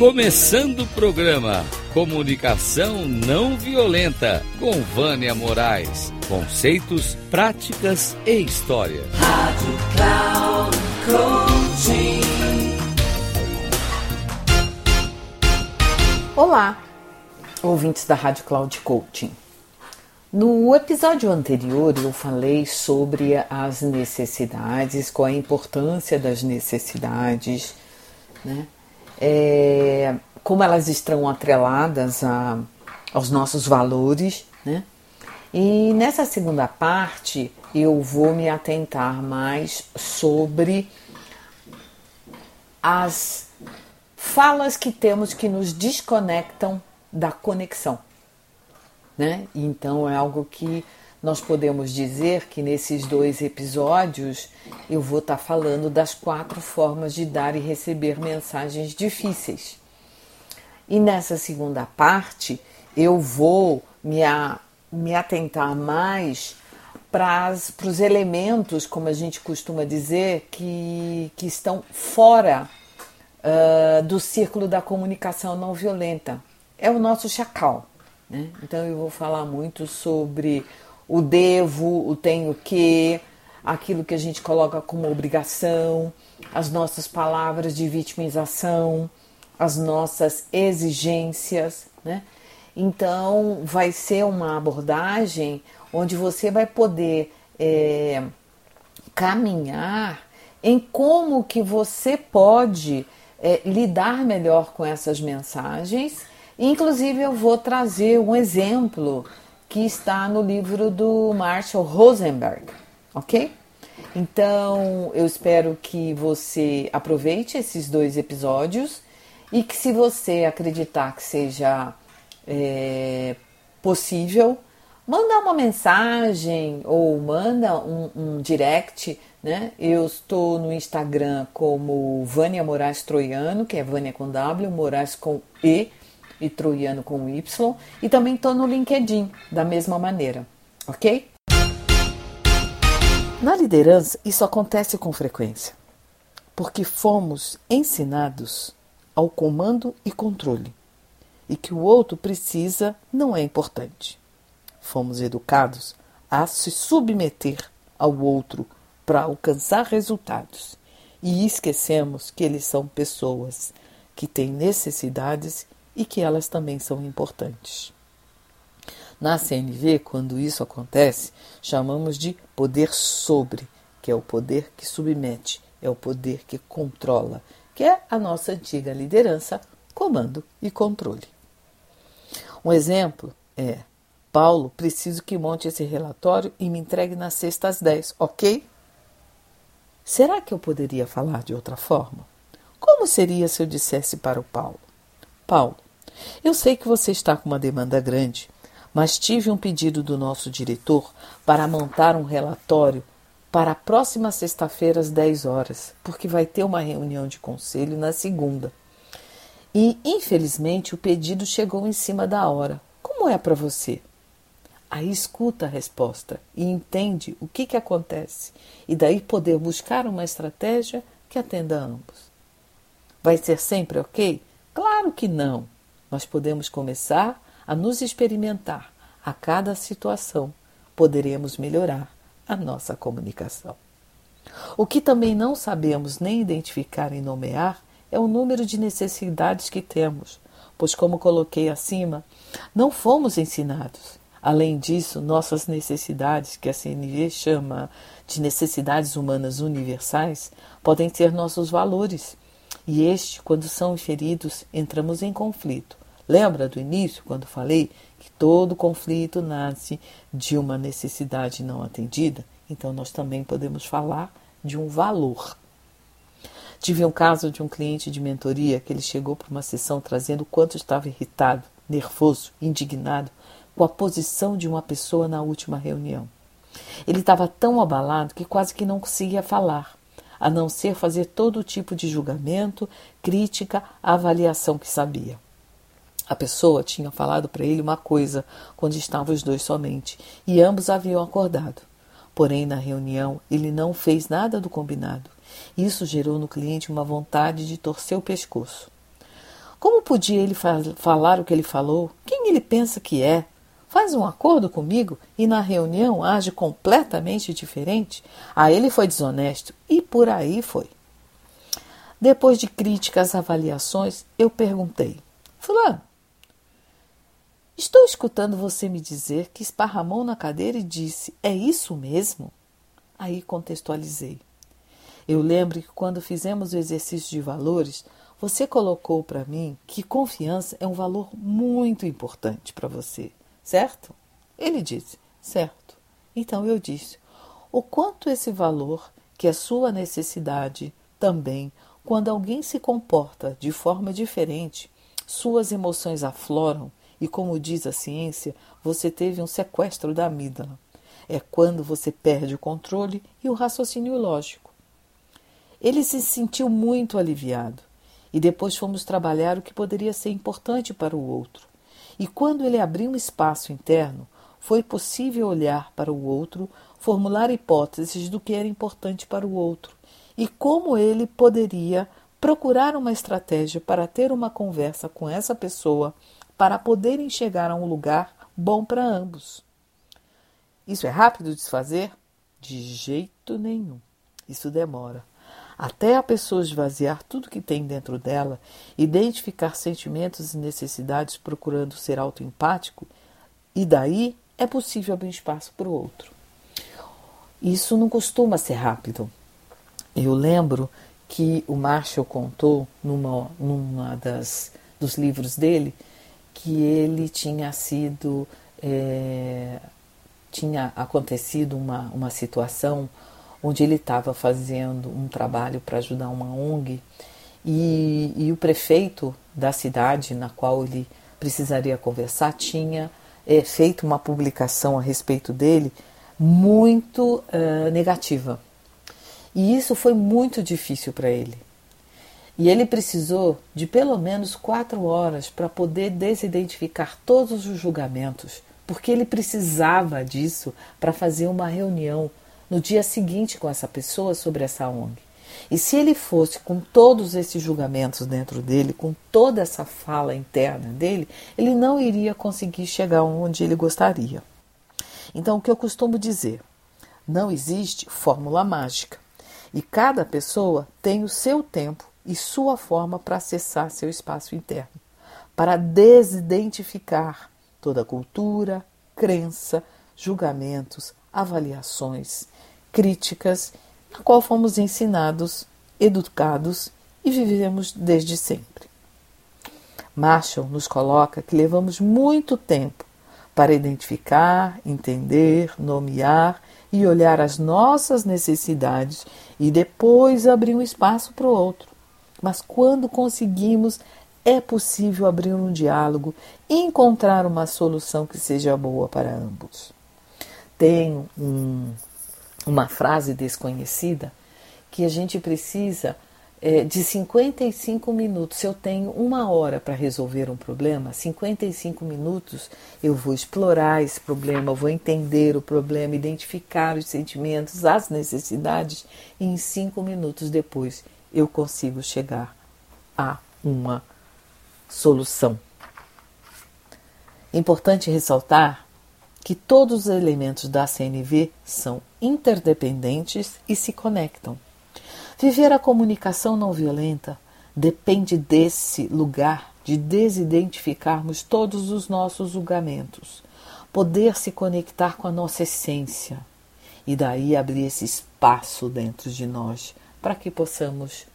Começando o programa Comunicação Não Violenta com Vânia Moraes. Conceitos, práticas e história. Rádio Cloud Coaching. Olá, ouvintes da Rádio Cloud Coaching. No episódio anterior eu falei sobre as necessidades, qual a importância das necessidades, né? É, como elas estão atreladas a, aos nossos valores, né? E nessa segunda parte eu vou me atentar mais sobre as falas que temos que nos desconectam da conexão. Né? Então é algo que nós podemos dizer que nesses dois episódios eu vou estar tá falando das quatro formas de dar e receber mensagens difíceis. E nessa segunda parte eu vou me, a, me atentar mais para os elementos, como a gente costuma dizer, que, que estão fora uh, do círculo da comunicação não violenta. É o nosso chacal. Né? Então eu vou falar muito sobre o devo, o tenho que, aquilo que a gente coloca como obrigação, as nossas palavras de vitimização, as nossas exigências, né? Então vai ser uma abordagem onde você vai poder é, caminhar em como que você pode é, lidar melhor com essas mensagens. Inclusive eu vou trazer um exemplo que está no livro do Marshall Rosenberg, ok? Então eu espero que você aproveite esses dois episódios e que se você acreditar que seja é, possível, manda uma mensagem ou manda um, um, direct, né? Eu estou no Instagram como Vânia Moraes Troiano, que é Vânia com W, Moraes com E e Troiano com Y. E também estou no LinkedIn, da mesma maneira, ok? Na liderança, isso acontece com frequência, porque fomos ensinados ao comando e controle, e que o outro precisa não é importante. Fomos educados a se submeter ao outro para alcançar resultados, e esquecemos que eles são pessoas que têm necessidades e que elas também são importantes. Na CNV, quando isso acontece, chamamos de poder sobre, que é o poder que submete, é o poder que controla, que é a nossa antiga liderança, comando e controle. Um exemplo é: Paulo, preciso que monte esse relatório e me entregue na sexta às 10, ok? Será que eu poderia falar de outra forma? Como seria se eu dissesse para o Paulo: Paulo, eu sei que você está com uma demanda grande, mas tive um pedido do nosso diretor para montar um relatório para a próxima sexta-feira às 10 horas, porque vai ter uma reunião de conselho na segunda. E, infelizmente, o pedido chegou em cima da hora. Como é para você? Aí escuta a resposta e entende o que, que acontece, e daí poder buscar uma estratégia que atenda a ambos. Vai ser sempre ok? Claro que não. Nós podemos começar a nos experimentar a cada situação. Poderemos melhorar a nossa comunicação. O que também não sabemos nem identificar e nomear é o número de necessidades que temos, pois, como coloquei acima, não fomos ensinados. Além disso, nossas necessidades, que a CNV chama de necessidades humanas universais, podem ser nossos valores. E este, quando são feridos, entramos em conflito. Lembra do início, quando falei que todo conflito nasce de uma necessidade não atendida? Então, nós também podemos falar de um valor. Tive um caso de um cliente de mentoria que ele chegou para uma sessão trazendo o quanto estava irritado, nervoso, indignado com a posição de uma pessoa na última reunião. Ele estava tão abalado que quase que não conseguia falar, a não ser fazer todo tipo de julgamento, crítica, avaliação que sabia. A pessoa tinha falado para ele uma coisa quando estavam os dois somente, e ambos haviam acordado. Porém, na reunião, ele não fez nada do combinado. Isso gerou no cliente uma vontade de torcer o pescoço. Como podia ele falar o que ele falou? Quem ele pensa que é? Faz um acordo comigo e na reunião age completamente diferente? Ah, ele foi desonesto e por aí foi. Depois de críticas, avaliações, eu perguntei: Fulano, estou escutando você me dizer que esparramou na cadeira e disse: É isso mesmo? Aí contextualizei. Eu lembro que quando fizemos o exercício de valores, você colocou para mim que confiança é um valor muito importante para você, certo? Ele disse, certo. Então eu disse, o quanto esse valor, que é sua necessidade, também, quando alguém se comporta de forma diferente, suas emoções afloram e, como diz a ciência, você teve um sequestro da amígdala. É quando você perde o controle e o raciocínio lógico. Ele se sentiu muito aliviado e depois fomos trabalhar o que poderia ser importante para o outro. E quando ele abriu um espaço interno, foi possível olhar para o outro, formular hipóteses do que era importante para o outro e como ele poderia procurar uma estratégia para ter uma conversa com essa pessoa para poderem chegar a um lugar bom para ambos. Isso é rápido de se fazer? De jeito nenhum. Isso demora até a pessoa esvaziar tudo que tem dentro dela, identificar sentimentos e necessidades procurando ser autoempático, e daí é possível abrir espaço para o outro. Isso não costuma ser rápido. Eu lembro que o Marshall contou numa, numa das dos livros dele que ele tinha sido é, tinha acontecido uma, uma situação onde ele estava fazendo um trabalho para ajudar uma ONG e, e, o prefeito da cidade na qual ele precisaria conversar tinha é, feito uma publicação a respeito dele muito uh, negativa. E isso foi muito difícil para ele. E ele precisou de pelo menos quatro horas para poder desidentificar todos os julgamentos, porque ele precisava disso para fazer uma reunião no dia seguinte com essa pessoa sobre essa ONG. E se ele fosse com todos esses julgamentos dentro dele, com toda essa fala interna dele, ele não iria conseguir chegar onde ele gostaria. Então, o que eu costumo dizer? Não existe fórmula mágica. E cada pessoa tem o seu tempo e sua forma para acessar seu espaço interno, para desidentificar toda cultura, crença, julgamentos, avaliações críticas, na qual fomos ensinados, educados e vivemos desde sempre. Marshall nos coloca que levamos muito tempo para identificar, entender, nomear e olhar as nossas necessidades e depois abrir um espaço para o outro. Mas quando conseguimos, é possível abrir um diálogo e encontrar uma solução que seja boa para ambos. Tenho um uma frase desconhecida que a gente precisa é, de 55 minutos. Se eu tenho uma hora para resolver um problema, 55 minutos eu vou explorar esse problema, vou entender o problema, identificar os sentimentos, as necessidades, e em cinco minutos depois eu consigo chegar a uma solução. Importante ressaltar que todos os elementos da CNV são interdependentes e se conectam. Viver a comunicação não violenta depende desse lugar de desidentificarmos todos os nossos julgamentos, poder se conectar com a nossa essência e daí abrir esse espaço dentro de nós para que possamos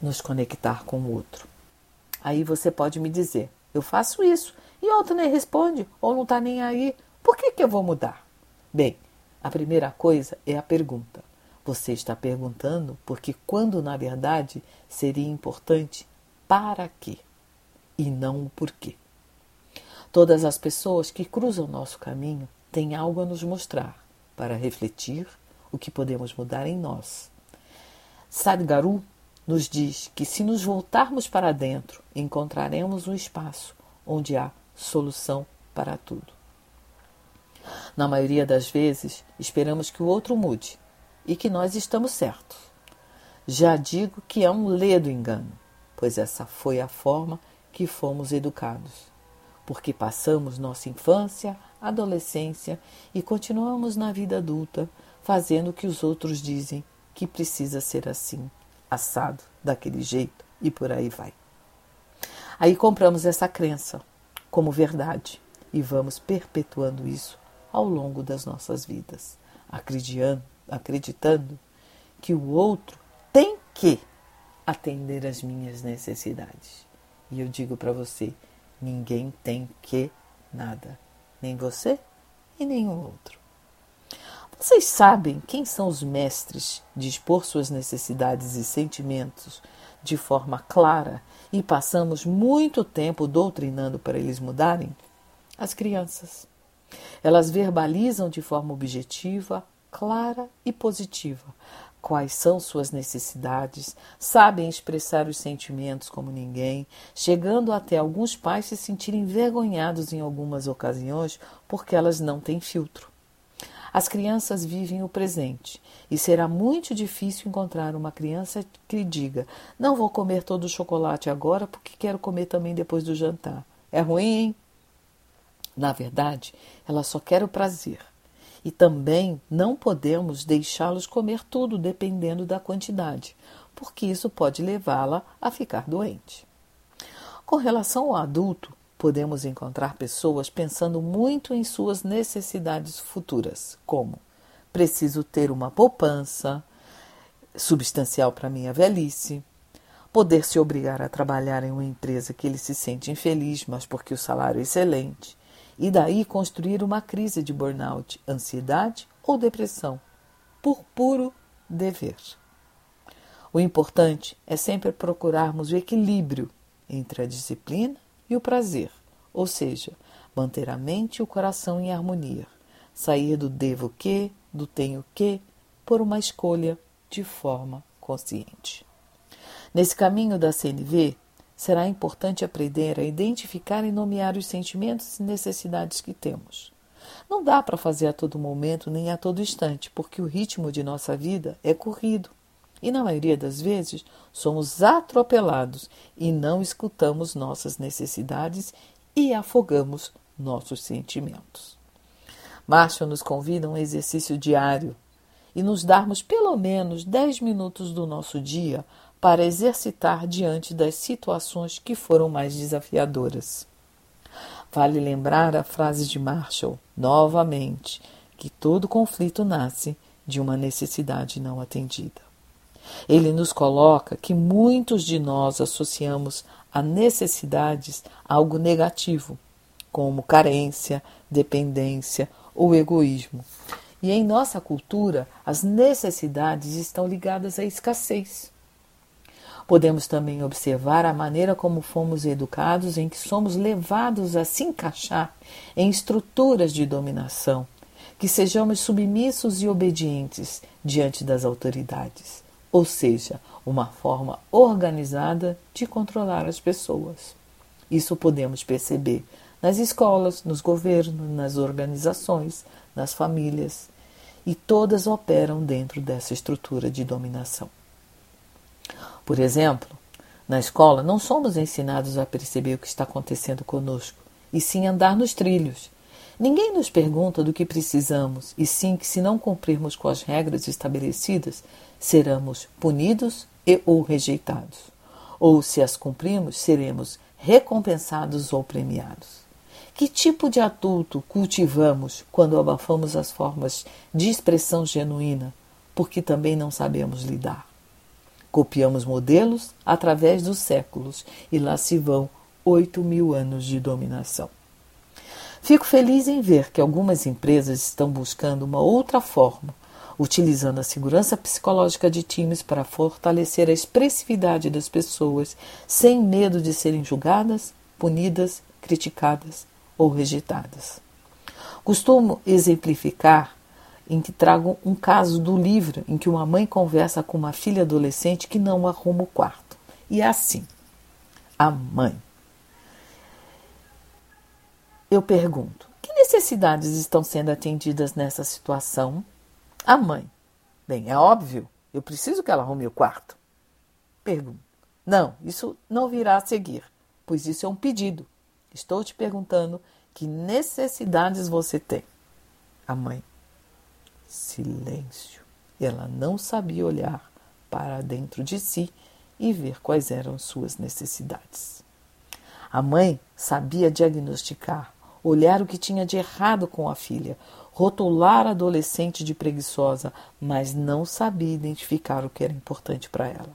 nos conectar com o outro. Aí você pode me dizer: eu faço isso e outro nem responde ou não está nem aí. Por que, que eu vou mudar? Bem, a primeira coisa é a pergunta. Você está perguntando porque, quando na verdade seria importante para quê e não o porquê. Todas as pessoas que cruzam nosso caminho têm algo a nos mostrar para refletir o que podemos mudar em nós. Sadhguru nos diz que se nos voltarmos para dentro, encontraremos um espaço onde há solução para tudo. Na maioria das vezes, esperamos que o outro mude e que nós estamos certos. Já digo que é um ledo engano, pois essa foi a forma que fomos educados, porque passamos nossa infância, adolescência e continuamos na vida adulta fazendo o que os outros dizem que precisa ser assim, assado, daquele jeito e por aí vai. Aí compramos essa crença como verdade e vamos perpetuando isso ao longo das nossas vidas, acreditando, que o outro tem que atender às minhas necessidades. E eu digo para você: ninguém tem que nada, nem você e nenhum outro. Vocês sabem quem são os mestres de expor suas necessidades e sentimentos de forma clara e passamos muito tempo doutrinando para eles mudarem? As crianças. Elas verbalizam de forma objetiva, clara e positiva quais são suas necessidades, sabem expressar os sentimentos como ninguém, chegando até alguns pais se sentirem envergonhados em algumas ocasiões porque elas não têm filtro. As crianças vivem o presente e será muito difícil encontrar uma criança que diga: Não vou comer todo o chocolate agora porque quero comer também depois do jantar. É ruim, hein? Na verdade, ela só quer o prazer. E também não podemos deixá-los comer tudo dependendo da quantidade, porque isso pode levá-la a ficar doente. Com relação ao adulto, podemos encontrar pessoas pensando muito em suas necessidades futuras, como preciso ter uma poupança substancial para minha velhice, poder se obrigar a trabalhar em uma empresa que ele se sente infeliz, mas porque o salário é excelente, e daí construir uma crise de burnout, ansiedade ou depressão, por puro dever. O importante é sempre procurarmos o equilíbrio entre a disciplina e o prazer, ou seja, manter a mente e o coração em harmonia, sair do devo que, do tenho que, por uma escolha de forma consciente. Nesse caminho da CNV, será importante aprender a identificar e nomear os sentimentos e necessidades que temos. Não dá para fazer a todo momento nem a todo instante, porque o ritmo de nossa vida é corrido. E na maioria das vezes somos atropelados e não escutamos nossas necessidades e afogamos nossos sentimentos. Márcio nos convida a um exercício diário e nos darmos pelo menos 10 minutos do nosso dia para exercitar diante das situações que foram mais desafiadoras. Vale lembrar a frase de Marshall, novamente, que todo conflito nasce de uma necessidade não atendida. Ele nos coloca que muitos de nós associamos a necessidades a algo negativo, como carência, dependência ou egoísmo. E em nossa cultura, as necessidades estão ligadas à escassez. Podemos também observar a maneira como fomos educados, em que somos levados a se encaixar em estruturas de dominação, que sejamos submissos e obedientes diante das autoridades, ou seja, uma forma organizada de controlar as pessoas. Isso podemos perceber nas escolas, nos governos, nas organizações, nas famílias, e todas operam dentro dessa estrutura de dominação. Por exemplo, na escola não somos ensinados a perceber o que está acontecendo conosco, e sim andar nos trilhos. Ninguém nos pergunta do que precisamos, e sim que, se não cumprirmos com as regras estabelecidas, seremos punidos e ou rejeitados. Ou, se as cumprimos, seremos recompensados ou premiados. Que tipo de adulto cultivamos quando abafamos as formas de expressão genuína, porque também não sabemos lidar? Copiamos modelos através dos séculos e lá se vão oito mil anos de dominação. Fico feliz em ver que algumas empresas estão buscando uma outra forma, utilizando a segurança psicológica de times para fortalecer a expressividade das pessoas, sem medo de serem julgadas, punidas, criticadas ou rejeitadas. Costumo exemplificar em que trago um caso do livro em que uma mãe conversa com uma filha adolescente que não arruma o quarto. E é assim: a mãe. Eu pergunto: que necessidades estão sendo atendidas nessa situação? A mãe. Bem, é óbvio, eu preciso que ela arrume o quarto. Pergunto: não, isso não virá a seguir. pois isso é um pedido. Estou te perguntando que necessidades você tem. A mãe. Silêncio. Ela não sabia olhar para dentro de si e ver quais eram suas necessidades. A mãe sabia diagnosticar, olhar o que tinha de errado com a filha, rotular a adolescente de preguiçosa, mas não sabia identificar o que era importante para ela.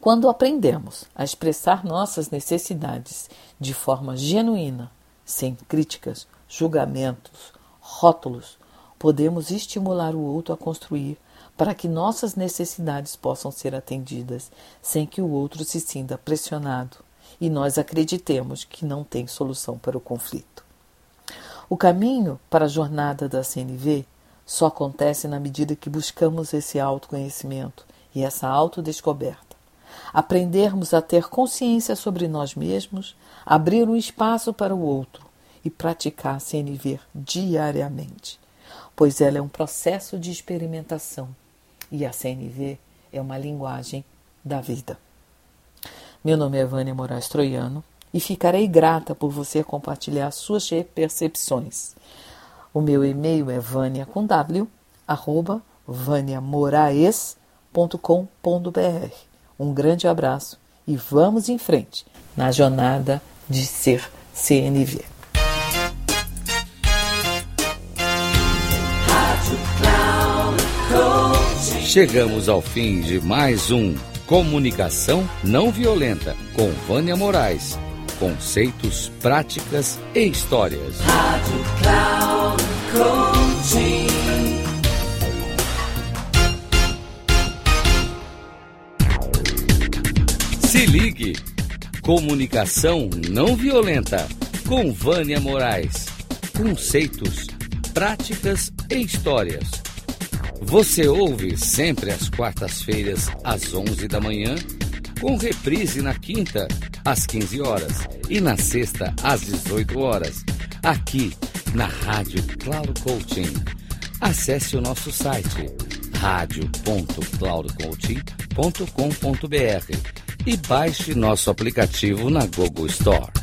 Quando aprendemos a expressar nossas necessidades de forma genuína, sem críticas, julgamentos, rótulos, podemos estimular o outro a construir para que nossas necessidades possam ser atendidas sem que o outro se sinta pressionado e nós acreditemos que não tem solução para o conflito. O caminho para a jornada da CNV só acontece na medida que buscamos esse autoconhecimento e essa autodescoberta. Aprendermos a ter consciência sobre nós mesmos, abrir um espaço para o outro e praticar a CNV diariamente, pois ela é um processo de experimentação e a CNV é uma linguagem da vida. Meu nome é Vânia Moraes Troiano e ficarei grata por você compartilhar suas percepções. O meu e-mail é vânia com w, arroba. Um grande abraço e vamos em frente na jornada de ser CNV. Chegamos ao fim de mais um Comunicação Não Violenta com Vânia Moraes. Conceitos, práticas e histórias. Rádio Cloud Coaching. Se ligue. Comunicação não violenta com Vânia Moraes. Conceitos, práticas e histórias você ouve sempre às quartas-feiras, às 11 da manhã, com reprise na quinta, às 15 horas e na sexta, às 18 horas, aqui na Rádio Cloud Coaching. Acesse o nosso site radio.cloudcoaching.com.br e baixe nosso aplicativo na Google Store.